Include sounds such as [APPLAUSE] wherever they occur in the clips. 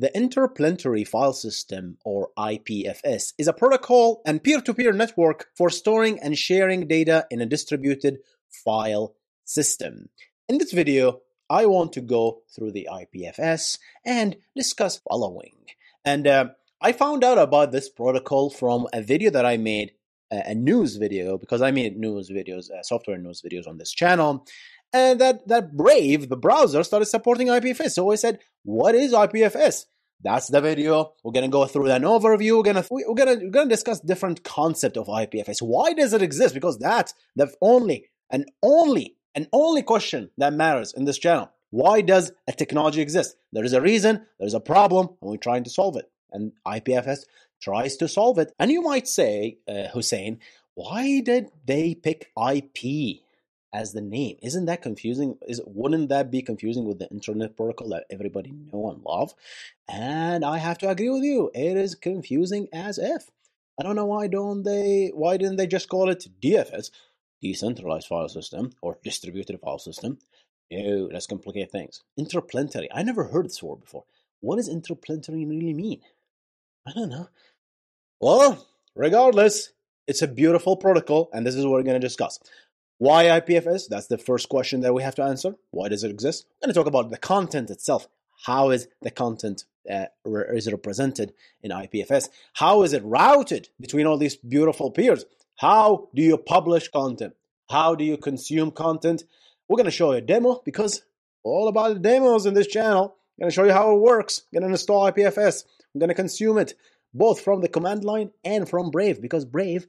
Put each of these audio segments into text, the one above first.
The Interplanetary File System, or IPFS, is a protocol and peer to peer network for storing and sharing data in a distributed file system. In this video, I want to go through the IPFS and discuss following. And uh, I found out about this protocol from a video that I made, a news video, because I made news videos, uh, software news videos on this channel. And that, that Brave, the browser, started supporting IPFS. So I said, what is IPFS? That's the video. We're gonna go through an overview. We're gonna we're gonna we're gonna discuss different concept of IPFS. Why does it exist? Because that's the only and only and only question that matters in this channel. Why does a technology exist? There is a reason, there's a problem, and we're trying to solve it. And IPFS tries to solve it. And you might say, uh, Hussein, why did they pick IP as the name? Isn't that confusing? Is wouldn't that be confusing with the internet protocol that everybody know and love? And I have to agree with you. It is confusing as if. I don't know why don't they why didn't they just call it DFS, decentralized file system or distributed file system? No, let's complicate things. Interplanetary. I never heard this word before. What does interplanetary really mean? I don't know. Well, regardless, it's a beautiful protocol, and this is what we're going to discuss. Why IPFS? That's the first question that we have to answer. Why does it exist? We're going to talk about the content itself. How is the content uh, is represented in IPFS? How is it routed between all these beautiful peers? How do you publish content? How do you consume content? We're going to show you a demo because all about the demos in this channel. I'm going to show you how it works. I'm going to install IPFS. I'm going to consume it both from the command line and from Brave because Brave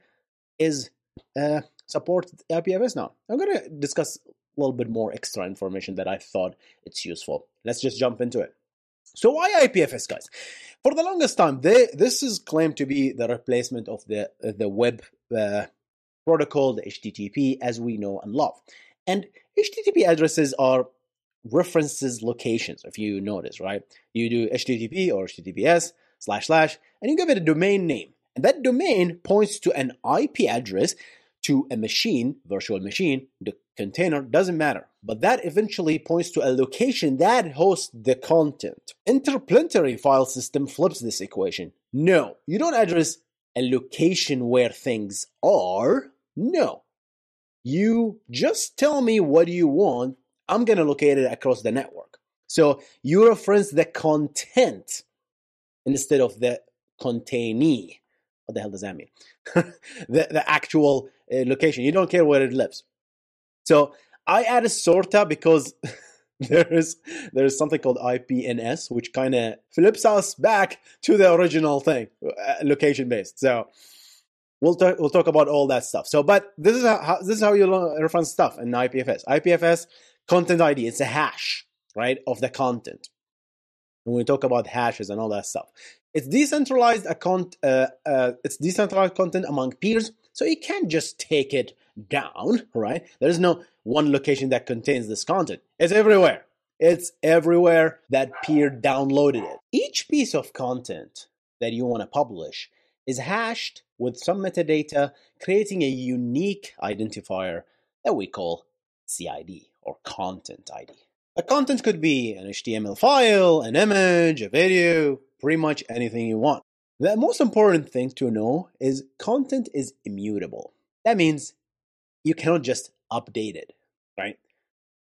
is uh, support IPFS now. I'm going to discuss a little bit more extra information that I thought it's useful. Let's just jump into it. So why IPFS, guys? For the longest time, they, this is claimed to be the replacement of the the web uh, protocol, the HTTP, as we know and love. And HTTP addresses are references locations, if you notice, right? You do HTTP or HTTPS slash slash, and you give it a domain name. And that domain points to an IP address to a machine, virtual machine, the container, doesn't matter. But that eventually points to a location that hosts the content. Interplanetary file system flips this equation. No, you don't address a location where things are. No, you just tell me what you want. I'm going to locate it across the network. So you reference the content instead of the containee. What the hell does that mean? [LAUGHS] the, the actual uh, location. You don't care where it lives. So I added sorta because [LAUGHS] there is there is something called IPNS, which kind of flips us back to the original thing, uh, location based. So we'll talk we'll talk about all that stuff. So, but this is how this is how you reference stuff in IPFS. IPFS content ID. It's a hash, right, of the content. When we talk about hashes and all that stuff, it's decentralized account. Uh, uh, it's decentralized content among peers, so you can't just take it down, right? There is no one location that contains this content. It's everywhere. It's everywhere that peer downloaded it. Each piece of content that you want to publish is hashed with some metadata, creating a unique identifier that we call CID or content ID. A content could be an HTML file, an image, a video, pretty much anything you want. The most important thing to know is content is immutable. That means you cannot just update it, right?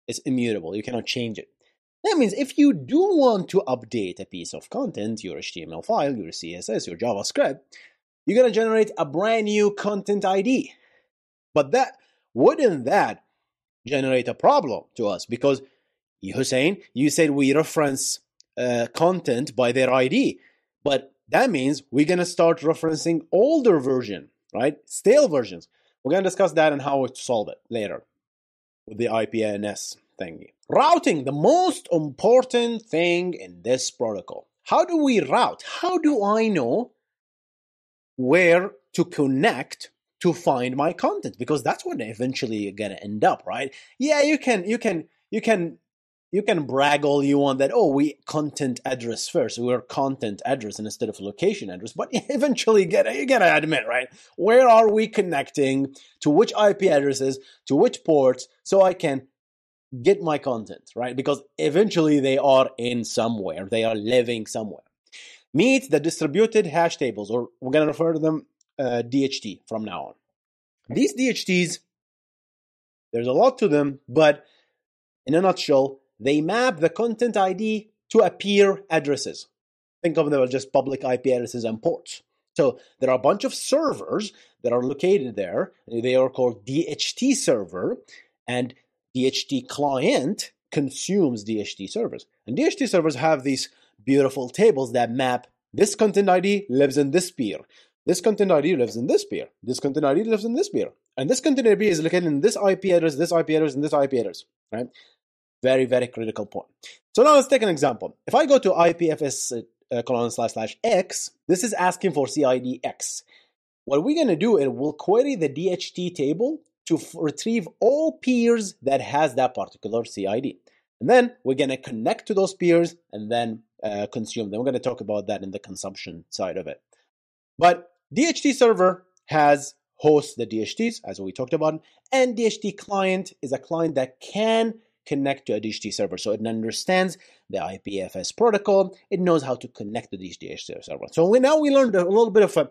It's immutable. You cannot change it. That means if you do want to update a piece of content, your HTML file, your CSS, your JavaScript, you're to generate a brand new content ID. But that wouldn't that generate a problem to us because Hussein, you said we reference uh, content by their ID, but that means we're going to start referencing older version, right? Stale versions. We're going to discuss that and how to solve it later with the IPNS thingy. Routing, the most important thing in this protocol. How do we route? How do I know where to connect to find my content? Because that's what I eventually you're gonna end up, right? Yeah, you can you can you can you can brag all you want that oh we content address first. We're content address instead of location address. But [LAUGHS] eventually you gotta, you gotta admit right? Where are we connecting? To which ip addresses? To which ports? So i can get my content right? Because eventually they are in somewhere. They are living somewhere. Meet the distributed hash tables or we're to refer to them uh, dht from now on. These dhts there's a lot to them but in a nutshell they map the content ID to a peer addresses. Think of them as just public IP addresses and ports. So there are a bunch of servers that are located there. They are called DHT server, and DHT client consumes DHT servers. And DHT servers have these beautiful tables that map this content ID lives in this peer. This content ID lives in this peer. This content ID lives in this peer. And this content ID is located in this IP address, this IP address, and this IP address, right? Very, very critical point. So now let's take an example. If I go to IPFS uh, colon slash slash X, this is asking for CID X. What we're going to do is we'll query the DHT table to f- retrieve all peers that has that particular CID. And then we're going to connect to those peers and then uh, consume them. We're going to talk about that in the consumption side of it. But DHT server has hosts the DHTs, as we talked about, and DHT client is a client that can connect to a DHT server. So it understands the IPFS protocol. It knows how to connect to these DHT server. So we, now we learned a little bit of a,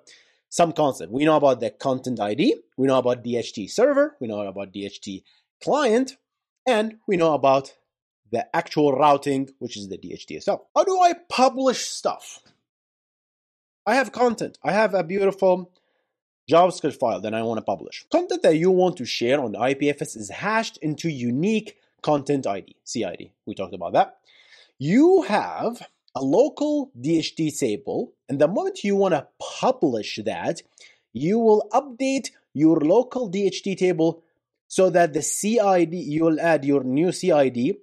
some concept. We know about the content ID. We know about DHT server. We know about DHT client. And we know about the actual routing, which is the DHT itself. How do I publish stuff? I have content. I have a beautiful JavaScript file that I want to publish. Content that you want to share on IPFS is hashed into unique content ID, CID. We talked about that. You have a local DHT table, and the moment you want to publish that, you will update your local DHT table so that the CID, you will add your new CID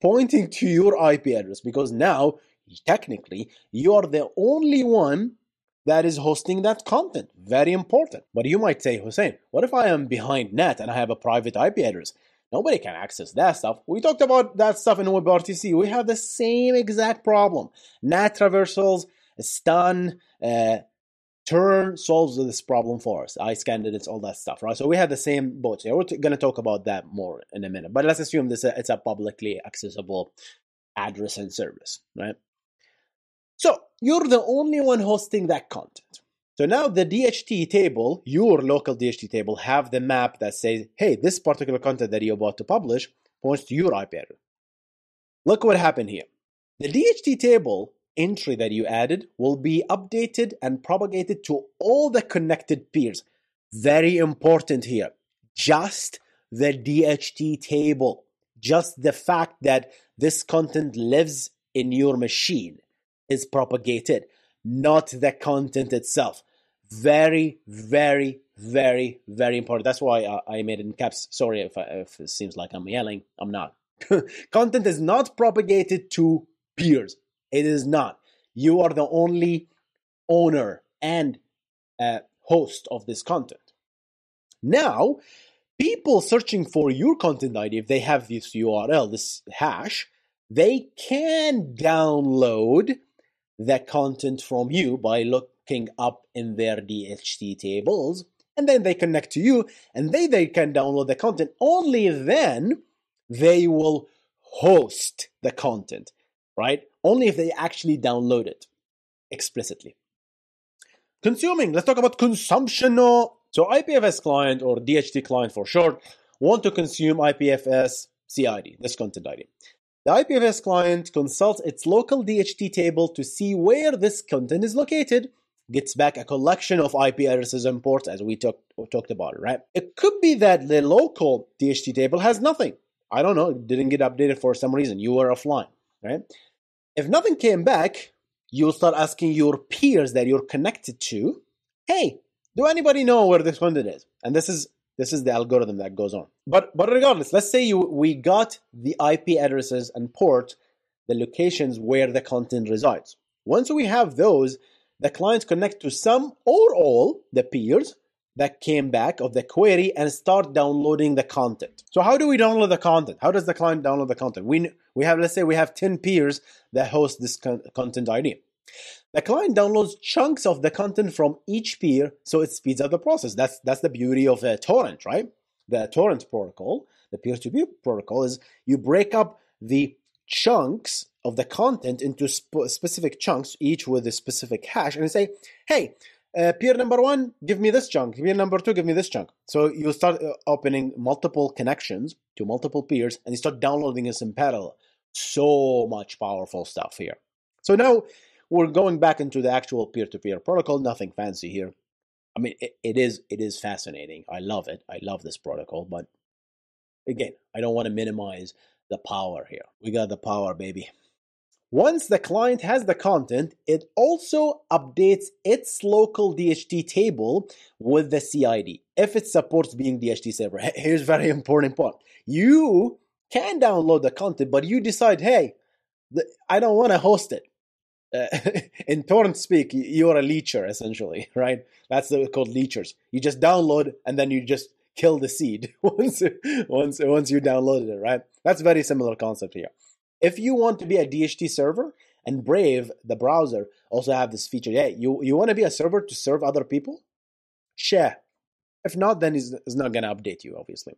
pointing to your IP address because now, technically, you are the only one that is hosting that content. Very important. But you might say, Hussein, what if I am behind NAT and I have a private IP address? Nobody can access that stuff. We talked about that stuff in WebRTC. We have the same exact problem. NAT traversals, stun, uh, turn solves this problem for us. ICE candidates, all that stuff, right? So we have the same boat here. We're t- going to talk about that more in a minute. But let's assume this it's a publicly accessible address and service, right? So you're the only one hosting that content. So now the DHT table, your local DHT table, have the map that says, hey, this particular content that you're about to publish points to your IP address. Look what happened here. The DHT table entry that you added will be updated and propagated to all the connected peers. Very important here. Just the DHT table. Just the fact that this content lives in your machine is propagated, not the content itself. Very, very, very, very important. That's why I, I made it in caps. Sorry if, I, if it seems like I'm yelling. I'm not. [LAUGHS] Content is not propagated to peers. It is not. You are the only owner and uh, host of this content. Now, people searching for your content ID, if they have this URL, this hash, they can download the content from you by look up in their DHT tables, and then they connect to you, and they, they can download the content. Only then they will host the content, right? Only if they actually download it explicitly. Consuming, let's talk about consumption So IPFS client or DHT client for short want to consume IPFS CID, this content ID. The IPFS client consults its local DHT table to see where this content is located, gets back a collection of IP addresses and ports as we talk, talked about, right? It could be that the local DHT table has nothing. I don't know, it didn't get updated for some reason. You were offline, right? If nothing came back, you'll start asking your peers that you're connected to, hey, do anybody know where this content is? And this is this is the algorithm that goes on. But but regardless, let's say you we got the IP addresses and port, the locations where the content resides. Once we have those, the clients connect to some or all the peers that came back of the query and start downloading the content. So how do we download the content? How does the client download the content? We we have let's say we have 10 peers that host this con- content ID. The client downloads chunks of the content from each peer, so it speeds up the process. That's that's the beauty of a torrent, right? The torrent protocol, the peer-to-peer protocol, is you break up the chunks of the content into sp- specific chunks, each with a specific hash, and say, "Hey, uh, peer number one, give me this chunk. Peer number two, give me this chunk." So you start uh, opening multiple connections to multiple peers, and you start downloading this in parallel. So much powerful stuff here. So now we're going back into the actual peer-to-peer protocol. Nothing fancy here. I mean, it, it is it is fascinating. I love it. I love this protocol, but again, I don't want to minimize the power here. We got the power, baby. Once the client has the content, it also updates its local DHT table with the CID if it supports being DHT server. [LAUGHS] Here's very important part. You can download the content, but you decide, hey, I don't want to host it uh, [LAUGHS] in torrent speak, you're a leecher essentially, [LAUGHS] right? That's called leechers. You just download and then you just kill the seed once once once you downloaded it, right? That's very similar concept here. If you want to be a DHT server and Brave, the browser, also have this feature. Yeah, you you want to be a server to serve other people? Share. If not, then it's, it's not gonna update you, obviously.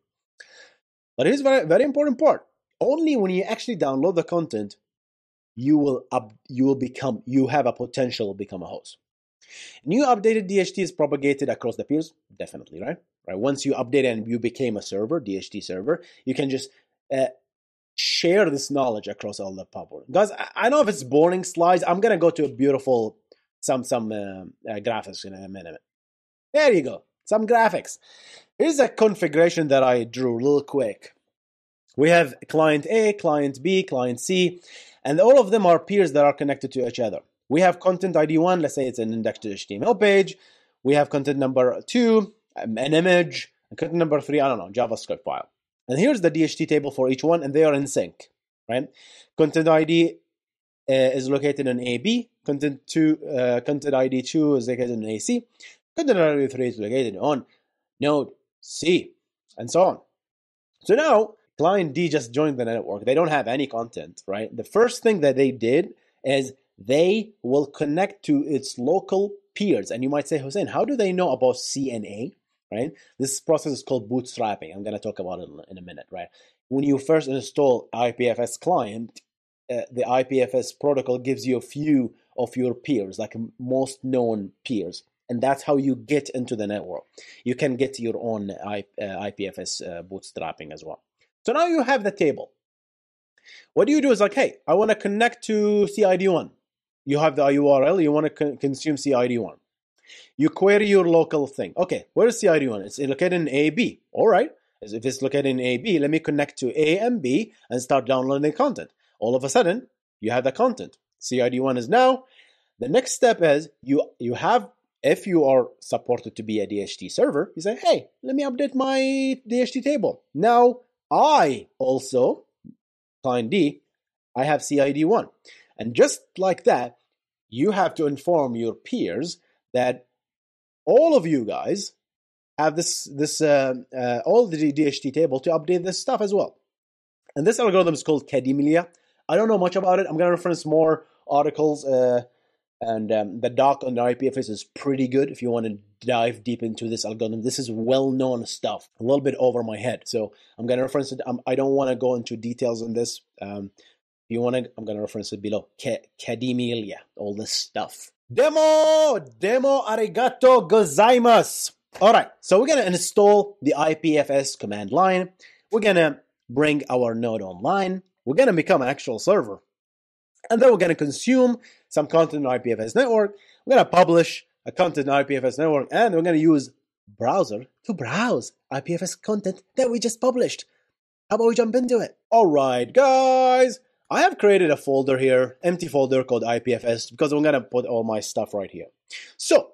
But here's very very important part. Only when you actually download the content you will up, you will become you have a potential to become a host. New updated DHT is propagated across the peers, definitely, right? Right. Once you update and you became a server, DHT server, you can just uh, share this knowledge across all the public. Guys, I know if it's boring slides, I'm gonna go to a beautiful some some uh, uh, graphics in a minute. There you go, some graphics. Here's a configuration that I drew real quick. We have client A, client B, client C and all of them are peers that are connected to each other. We have content ID one, let's say it's an indexed HTML page. We have content number two, um, an image, and content number three, I don't know, JavaScript file. And here's the DHT table for each one, and they are in sync, right? Content ID uh, is located in AB. Content two, uh, content ID two is located in AC. Content ID three is located on node C, and so on. So now client D just joined the network. They don't have any content, right? The first thing that they did is they will connect to its local peers. And you might say, Hussein, how do they know about CNA? Right? This process is called bootstrapping. I'm going to talk about it in a minute, right? When you first install IPFS client, uh, the IPFS protocol gives you a few of your peers, like most known peers. And that's how you get into the network. You can get your own uh, IPFS uh, bootstrapping as well. So now you have the table. What do you do is like, hey, I want to connect to CID1. You have the URL, you want to con- consume CID1. You query your local thing. Okay, where is CID1? It's located in AB. All right. If it's located in AB, let me connect to A and B and start downloading the content. All of a sudden, you have the content. CID1 is now. The next step is you you have if you are supported to be a DHT server, you say, hey, let me update my DHT table. Now I also, client D, I have CID1. And just like that, you have to inform your peers that all of you guys have this this uh, uh, all the DHT table to update this stuff as well. And this algorithm is called Kademlia. I don't know much about it. I'm going to reference more articles uh, and um, the doc on the IPFS is pretty good if you want to dive deep into this algorithm. This is well known stuff, a little bit over my head. So I'm going to reference it. Um, I don't want to go into details on this. Um, if you want to, I'm going to reference it below. Kademlia, all this stuff. Demo! Demo arigato gozaimasu! All right, so we're gonna install the IPFS command line. We're gonna bring our node online. We're gonna become an actual server. And then we're gonna consume some content on IPFS network. We're gonna publish a content on IPFS network, and we're gonna use browser to browse IPFS content that we just published. How about we jump into it? All right, guys. I have created a folder here, empty folder called IPFS, because I'm gonna put all my stuff right here. So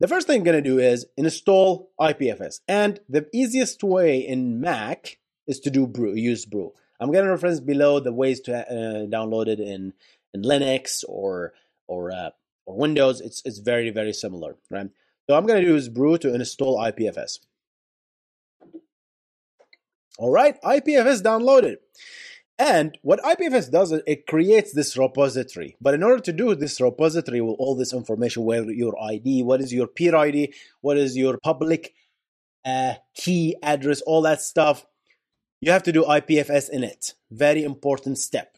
the first thing I'm gonna do is install IPFS, and the easiest way in Mac is to do brew, use brew. I'm gonna reference below the ways to uh, download it in in Linux or or uh, or Windows. It's it's very very similar, right? So I'm gonna do is brew to install IPFS. All right, IPFS downloaded. And what IPFS does is it creates this repository. But in order to do this repository with all this information, where your ID, what is your peer ID, what is your public uh, key address, all that stuff, you have to do IPFS init. Very important step.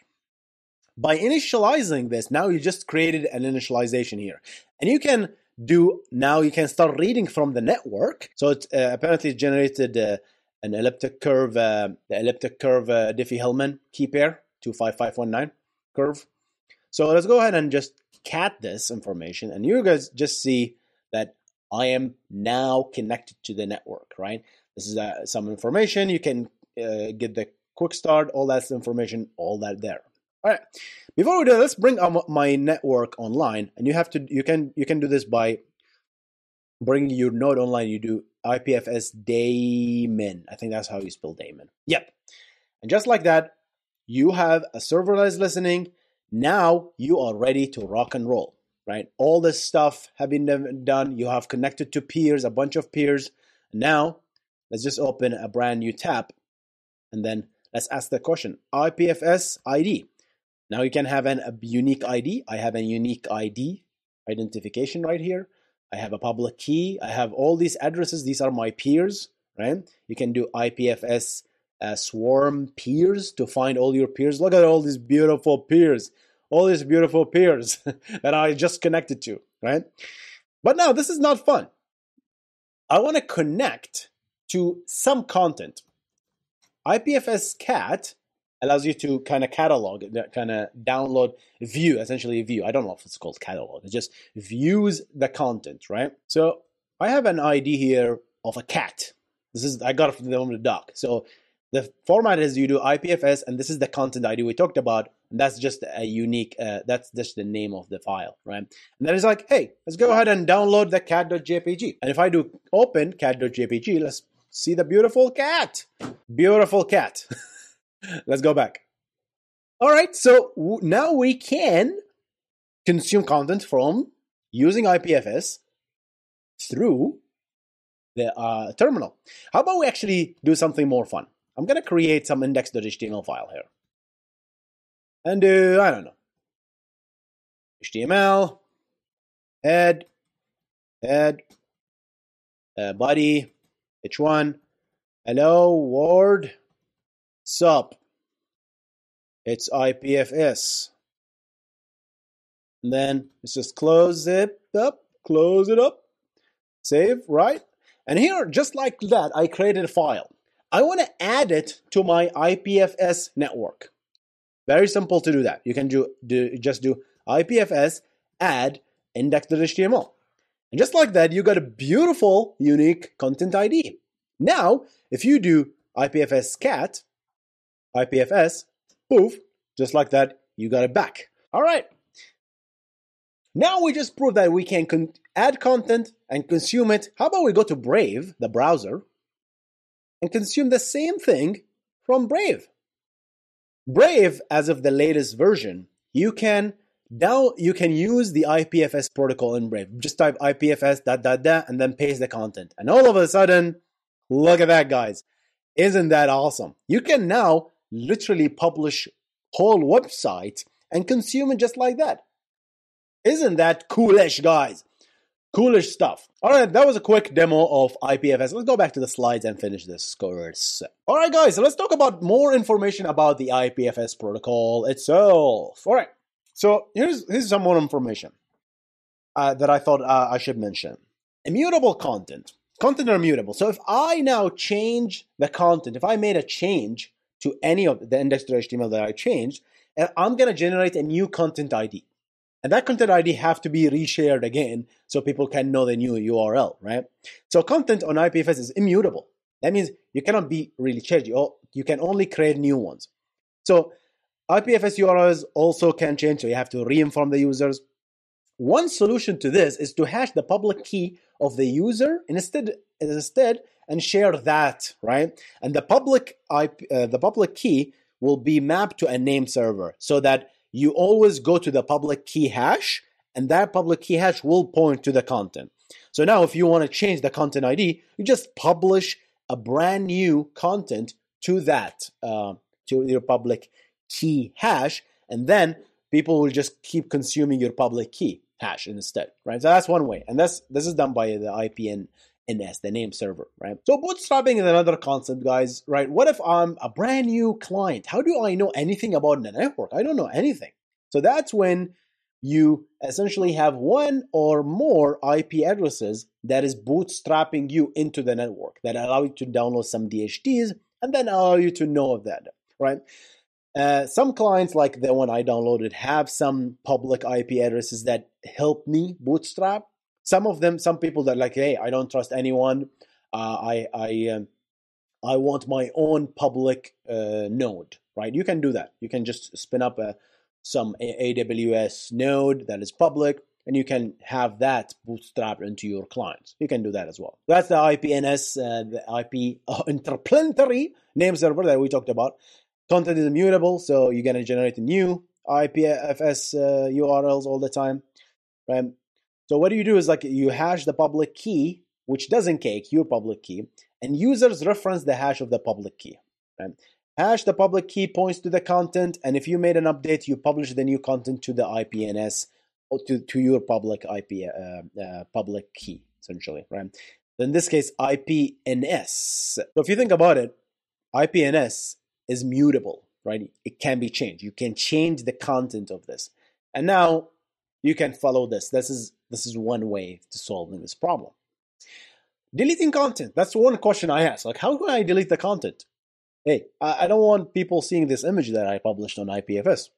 By initializing this, now you just created an initialization here. And you can do, now you can start reading from the network. So it uh, apparently generated uh, an elliptic curve, uh, the elliptic curve uh, Diffie-Hellman key pair, 25519 curve. So let's go ahead and just cat this information, and you guys just see that I am now connected to the network, right? This is uh, some information. You can uh, get the quick start, all that information, all that there. All right. Before we do, let's bring my network online, and you have to you can you can do this by bringing your node online. You do IPFS daemon. I think that's how you spell daemon. Yep. And just like that, you have a server that is listening. Now you are ready to rock and roll, right? All this stuff have been done. You have connected to peers, a bunch of peers. Now let's just open a brand new tab and then let's ask the question IPFS ID. Now you can have an, a unique ID. I have a unique ID identification right here. I have a public key. I have all these addresses. These are my peers, right? You can do IPFS uh, swarm peers to find all your peers. Look at all these beautiful peers, all these beautiful peers [LAUGHS] that I just connected to, right? But now this is not fun. I want to connect to some content. IPFS cat allows you to kind of catalog, kind of download, view, essentially view. I don't know if it's called catalog. It just views the content, right? So I have an ID here of a cat. This is I got it from the doc. So the format is you do IPFS, and this is the content ID we talked about. And that's just a unique. Uh, that's just the name of the file, right? And then it's like, hey, let's go ahead and download the cat.jpg. And if I do open cat.jpg, let's see the beautiful cat. Beautiful cat. [LAUGHS] Let's go back. All right, so w- now we can consume content from using IPFS through the uh, terminal. How about we actually do something more fun? I'm going to create some index.html file here. And do, I don't know, HTML, head, head, uh, body, h1, hello, world, Sup. It's IPFS. And then let's just close it up, close it up, save, right? And here, just like that, I created a file. I want to add it to my IPFS network. Very simple to do that. You can do, do just do IPFS add index.html. And just like that, you got a beautiful, unique content ID. Now, if you do IPFS cat, IPFS, poof, just like that, you got it back. All right. Now we just proved that we can con- add content and consume it. How about we go to Brave, the browser, and consume the same thing from Brave? Brave, as of the latest version, you can now you can use the IPFS protocol in Brave. Just type IPFS dot dot dot and then paste the content. And all of a sudden, look at that, guys. Isn't that awesome? You can now literally publish whole websites and consume it just like that. Isn't that coolish, guys? Coolish stuff. All right, that was a quick demo of IPFS. Let's go back to the slides and finish this course. All right, guys, so let's talk about more information about the IPFS protocol itself. All right, so here's here's some more information uh, that I thought uh, I should mention. Immutable content. content are immutable. So if I now change the content, if I made a change to any of the index.html that I changed, and I'm going to generate a new content ID. And that content ID have to be reshared again so people can know the new URL, right? So content on IPFS is immutable. That means you cannot be really changed. You can only create new ones. So IPFS URLs also can change, so you have to re-inform the users. One solution to this is to hash the public key of the user instead instead and share that, right? And the public IP, uh, the public key will be mapped to a name server so that you always go to the public key hash, and that public key hash will point to the content. So now, if you want to change the content ID, you just publish a brand new content to that, uh, to your public key hash, and then people will just keep consuming your public key hash instead, right? So that's one way, and that's this is done by the IPN NS, the name server, right? So bootstrapping is another concept, guys, right? What if I'm a brand new client? How do I know anything about the network? I don't know anything. So that's when you essentially have one or more IP addresses that is bootstrapping you into the network that allow you to download some DHTs and then allow you to know of that, right? Uh, some clients, like the one I downloaded, have some public IP addresses that help me bootstrap some of them some people that like hey i don't trust anyone uh, i i um, i want my own public uh, node right you can do that you can just spin up a some aws node that is public and you can have that bootstrapped into your clients. You can do that as well. That's the IPNS, uh, the IP uh, [LAUGHS] interplanetary name server that we talked about. Content is immutable, so you're going to generate new IPFS uh, URLs all the time. Right? So what do you do is like you hash the public key, which doesn't cake your public key, and users reference the hash of the public key. Right? Hash the public key points to the content, and if you made an update, you publish the new content to the IPNS or to, to your public IP uh, uh, public key, essentially, right? So In this case, IPNS. So if you think about it, IPNS is mutable, right? It can be changed. You can change the content of this. And now you can follow this. This is this is one way to solving this problem. Deleting content. That's one question I ask. Like, how can I delete the content? Hey, I, I don't want people seeing this image that I published on IPFS.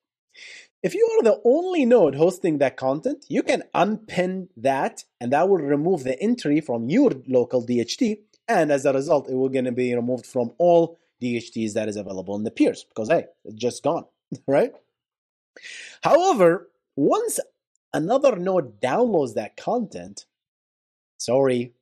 If you are the only node hosting that content, you can unpin that and that will remove the entry from your local DHT. And as a result, it will going to be removed from all DHTs that is available in the peers because, hey, it's just gone, [LAUGHS] right? However, once another node downloads that content, sorry,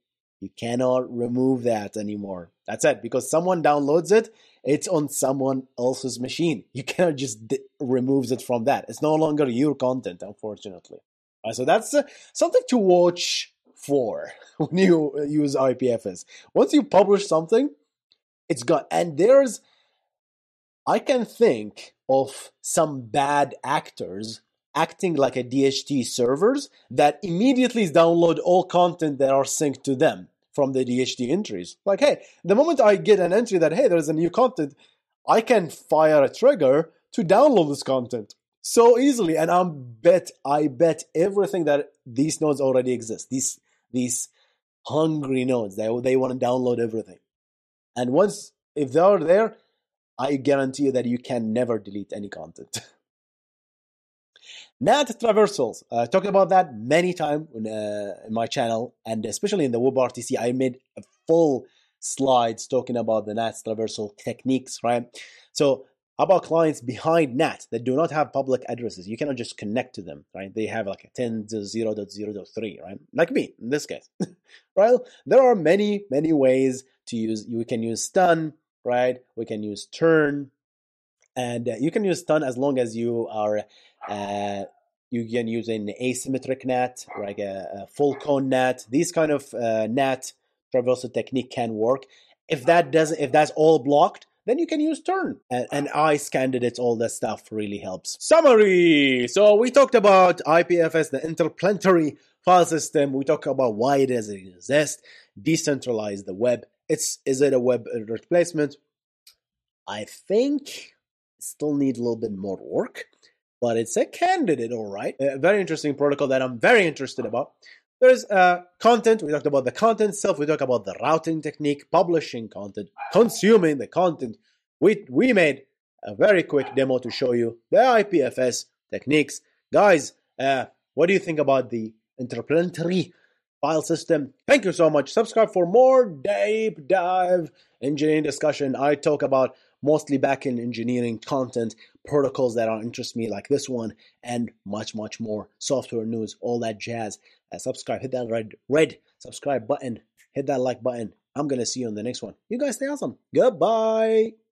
you cannot remove that anymore. That's it, because someone downloads it, it's on someone else's machine. [LAUGHS] You cannot just d- remove it from that. It's no longer your content, unfortunately. Right, so that's uh, something to watch for [LAUGHS] when you use IPFS. Once you publish something, it's gone. And there's, I can think of some bad actors acting like a DHT servers that immediately download all content that are synced to them from the DHT entries. Like, hey, the moment I get an entry that, hey, there's a new content, I can fire a trigger to download this content so easily. And I bet, I bet everything that these nodes already exist. These, these hungry nodes, they, they want to download everything. And once, if they're there, I guarantee you that you can never delete any content. [LAUGHS] NAT traversals. I uh, talked about that many times uh, in my channel, and especially in the WebRTC, I made a full slides talking about the NAT traversal techniques, right? So, how about clients behind NAT that do not have public addresses? You cannot just connect to them, right? They have like a 10.0.0.3, right? Like me in this case, [LAUGHS] right? There are many, many ways to use. We can use stun, right? We can use turn, and uh, you can use stun as long as you are uh, you can use an asymmetric NAT, like a, a full cone NAT. These kind of uh, NAT traversal technique can work. If that doesn't, if that's all blocked, then you can use turn and, and ICE candidates. All that stuff really helps. Summary. So we talked about IPFS, the interplanetary file system. We talked about why it does exist. Decentralize the web. It's is it a web replacement? I think still need a little bit more work but it's a candidate, all right. A very interesting protocol that I'm very interested about. there's uh, content. We talked about the content itself. We talked about the routing technique, publishing content, consuming the content. We we made a very quick demo to show you the IPFS techniques, guys. Uh, what do you think about the interplanetary file system? Thank you so much. Subscribe for more deep dive engineering discussion. I talk about mostly backend engineering content, protocols that are interest me like this one, and much, much more. Software news, all that jazz. Uh, subscribe, hit that red, red subscribe button, hit that like button. I'm gonna see you on the next one. You guys stay awesome. Goodbye.